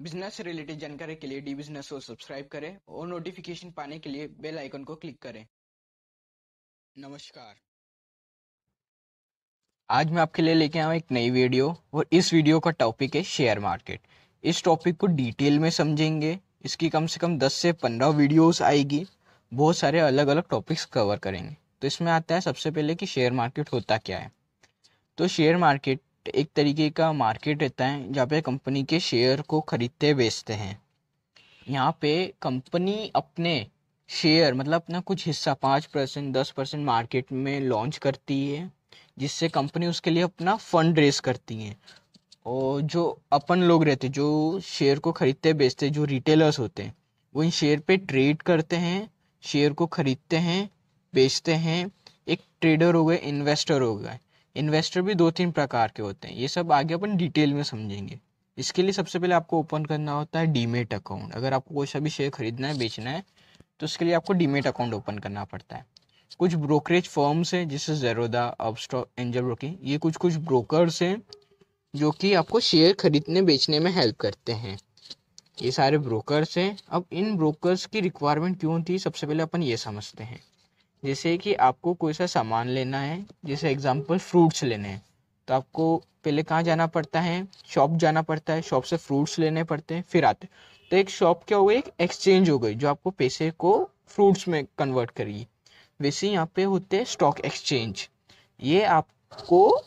Business related जानकारी के लिए डी बिज़नेस को सब्सक्राइब करें और नोटिफिकेशन पाने के लिए बेल आइकन को क्लिक करें। नमस्कार। आज मैं आपके लिए लेके आया एक नई वीडियो और इस वीडियो का टॉपिक है शेयर मार्केट इस टॉपिक को डिटेल में समझेंगे। इसकी कम से कम 10 से 15 वीडियोस आएगी। बहुत सारे अलग अलग टॉपिक्स कवर करेंगे। तो इसमें आता है सबसे पहले कि शेयर मार्केट होता क्या है? तो शेयर मार्केट एक तरीके का मार्केट रहता है, जहाँ पे कंपनी के शेयर को खरीदते, बेचते हैं। यहाँ पे कंपनी अपने शेयर मतलब अपना कुछ हिस्सा, पाँच परसेंट, दस परसेंट मार्केट में लॉन्च करती है, जिससे कंपनी उसके लिए अपना फंड रेस करती है। और जो अपन लोग रहते, जो शेयर को खरीदते, बेचते, जो रिटेलर्स होते हैं, वो इन शेयर पे ट्रेड करते हैं शेयर को खरीदते हैं, बेचते हैं। एक ट्रेडर हो गए इन्वेस्टर हो गए। इन्वेस्टर भी दो तीन प्रकार के होते हैं। ये सब आगे अपन डिटेल में समझेंगे। इसके लिए सबसे पहले आपको ओपन करना होता है डीमेट अकाउंट अगर आपको कोई सा भी शेयर खरीदना है, बेचना है तो उसके लिए आपको डीमेट अकाउंट ओपन करना पड़ता है। कुछ ब्रोकरेज फर्म्स हैं, जैसे जेरोदा अपस्टॉक एंजल ब्रोकिंग ये कुछ कुछ ब्रोकर्स हैं, जो कि आपको शेयर खरीदने, बेचने में हेल्प करते हैं। ये सारे ब्रोकर्स हैं। अब इन ब्रोकर्स की रिक्वायरमेंट क्यों थी? सबसे पहले अपन ये समझते हैं। जैसे कि आपको कोई सा सामान लेना है, जैसे एग्जांपल फ्रूट्स लेने हैं तो आपको पहले कहाँ जाना पड़ता है? शॉप जाना पड़ता है शॉप से फ्रूट्स लेने पड़ते हैं, फिर आते तो एक शॉप क्या हो गई एक एक्सचेंज हो गई, जो आपको पैसे को फ्रूट्स में कन्वर्ट करेगी। वैसे यहाँ पे होते हैं स्टॉक एक्सचेंज ये आपको,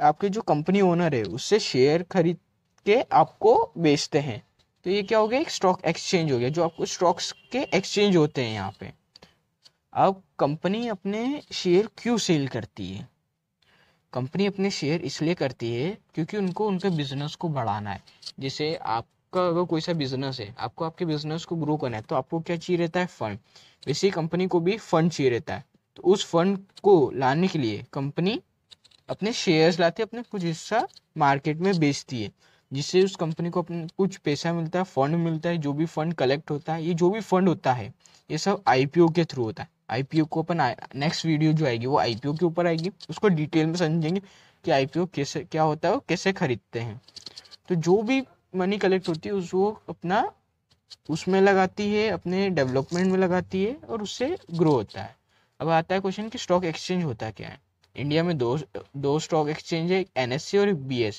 आपके जो कंपनी ओनर है, उससे शेयर खरीद के आपको बेचते हैं। तो ये क्या हो गया? एक स्टॉक एक्सचेंज हो गया, जो आपको स्टॉक्स के एक्सचेंज होते हैं यहाँ पे। अब कंपनी अपने शेयर क्यों सेल करती है? कंपनी अपने शेयर इसलिए करती है क्योंकि उनको उनके बिज़नेस को बढ़ाना है। जैसे आपका अगर कोई सा बिज़नेस है, आपको आपके बिज़नेस को ग्रो करना है तो आपको क्या चाहिए रहता है? फंड। वैसे कंपनी को भी फंड चाहिए रहता है। तो उस फंड को लाने के लिए कंपनी अपने शेयर्स लाती है, अपने कुछ हिस्सा मार्केट में बेचती है, जिससे उस कंपनी को अपने कुछ पैसा मिलता है, फंड मिलता है, जो भी फंड कलेक्ट होता है, ये जो भी फंड होता है, ये सब आईपीओ के थ्रू होता है। आईपीओ को अपन नेक्स्ट वीडियो जो आएगी, वो आईपीओ के ऊपर आएगी। उसको डिटेल में समझेंगे कि आईपीओ कैसे, क्या होता है और कैसे खरीदते हैं। तो जो भी मनी कलेक्ट होती है, उसको अपना, उसमें लगाती है, अपने डेवलपमेंट में लगाती है और उससे ग्रो होता है। अब आता है क्वेश्चन कि स्टॉक एक्सचेंज होता क्या है? इंडिया में दो दो स्टॉक एक्सचेंज है एन और बी एस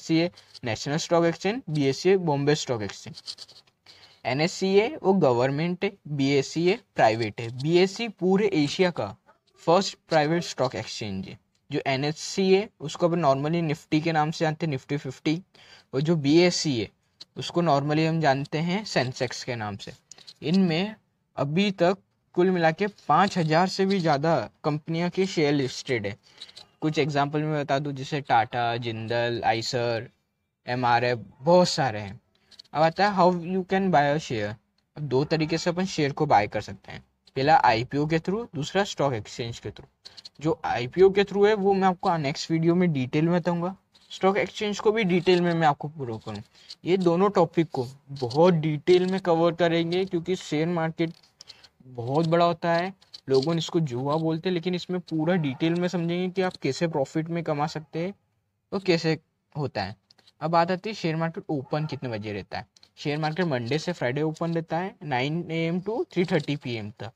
सी है national stock exchange B S C है बॉम्बे स्टॉक एक्सचेंज एन है, वो गवर्नमेंट है बी है प्राइवेट है। बी पूरे एशिया का फ़र्स्ट प्राइवेट स्टॉक एक्सचेंज है। जो एन है, उसको अपन नॉर्मली निफ्टी के नाम से जानते हैं निफ्टी फिफ्टी और जो बी है, उसको नॉर्मली हम जानते हैं सेंसेक्स के नाम से। इनमें अभी तक कुल मिला के पाँच हज़ार से भी ज़्यादा कंपनियाँ के शेयर लिस्टेड है। कुछ एग्जांपल में बता दूँ, जैसे टाटा जिंदल आइसर एमआरएफ बहुत सारे हैं। अब आता है how you can buy a share अब दो तरीके से अपन शेयर को बाय कर सकते हैं। पहला आईपीओ के थ्रू दूसरा स्टॉक एक्सचेंज के थ्रू जो आईपीओ के थ्रू है, वो मैं आपको नेक्स्ट वीडियो में डिटेल में बताऊँगा। स्टॉक एक्सचेंज को भी डिटेल में मैं आपको प्रूव करूँ। ये दोनों टॉपिक को बहुत डिटेल में कवर करेंगे, क्योंकि शेयर मार्केट बहुत बड़ा होता है। लोगों ने इसको जुआ बोलते हैं, लेकिन इसमें पूरा डिटेल में समझेंगे कि आप कैसे प्रॉफिट में कमा सकते हैं और कैसे होता है। अब बात आती है शेयर मार्केट ओपन कितने बजे रहता है? शेयर मार्केट मंडे से फ्राइडे ओपन रहता है nine A M to three thirty P M तक।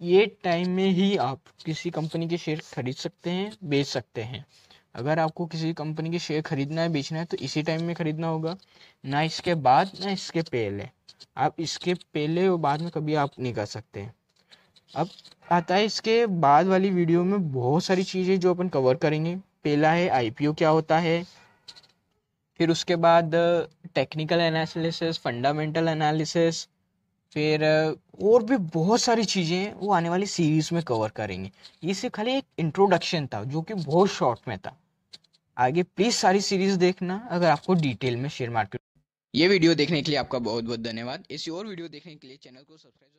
ये टाइम में ही आप किसी कंपनी के शेयर खरीद सकते हैं, बेच सकते हैं। अगर आपको किसी कंपनी के शेयर खरीदना है, बेचना है तो इसी टाइम में खरीदना होगा। ना इसके बाद, ना इसके पहले। आप इसके पहले और बाद में कभी आप नहीं कर सकते हैं। अब आता है इसके बाद वाली वीडियो में बहुत सारी चीज़ें जो अपन कवर करेंगे। पहला है आईपीओ क्या होता है? फिर उसके बाद टेक्निकल एनालिसिस फंडामेंटल एनालिसिस फिर और भी बहुत सारी चीज़ें वो आने वाली सीरीज़ में कवर करेंगे। ये सिर्फ़ खाली एक इंट्रोडक्शन था, जो कि बहुत शॉर्ट में था। आगे प्लीज़ सारी सीरीज़ देखना, अगर आपको डिटेल में शेयर मार्केट ये वीडियो देखने के लिए आपका बहुत बहुत धन्यवाद। ऐसी और वीडियो देखने के लिए चैनल को सब्सक्राइब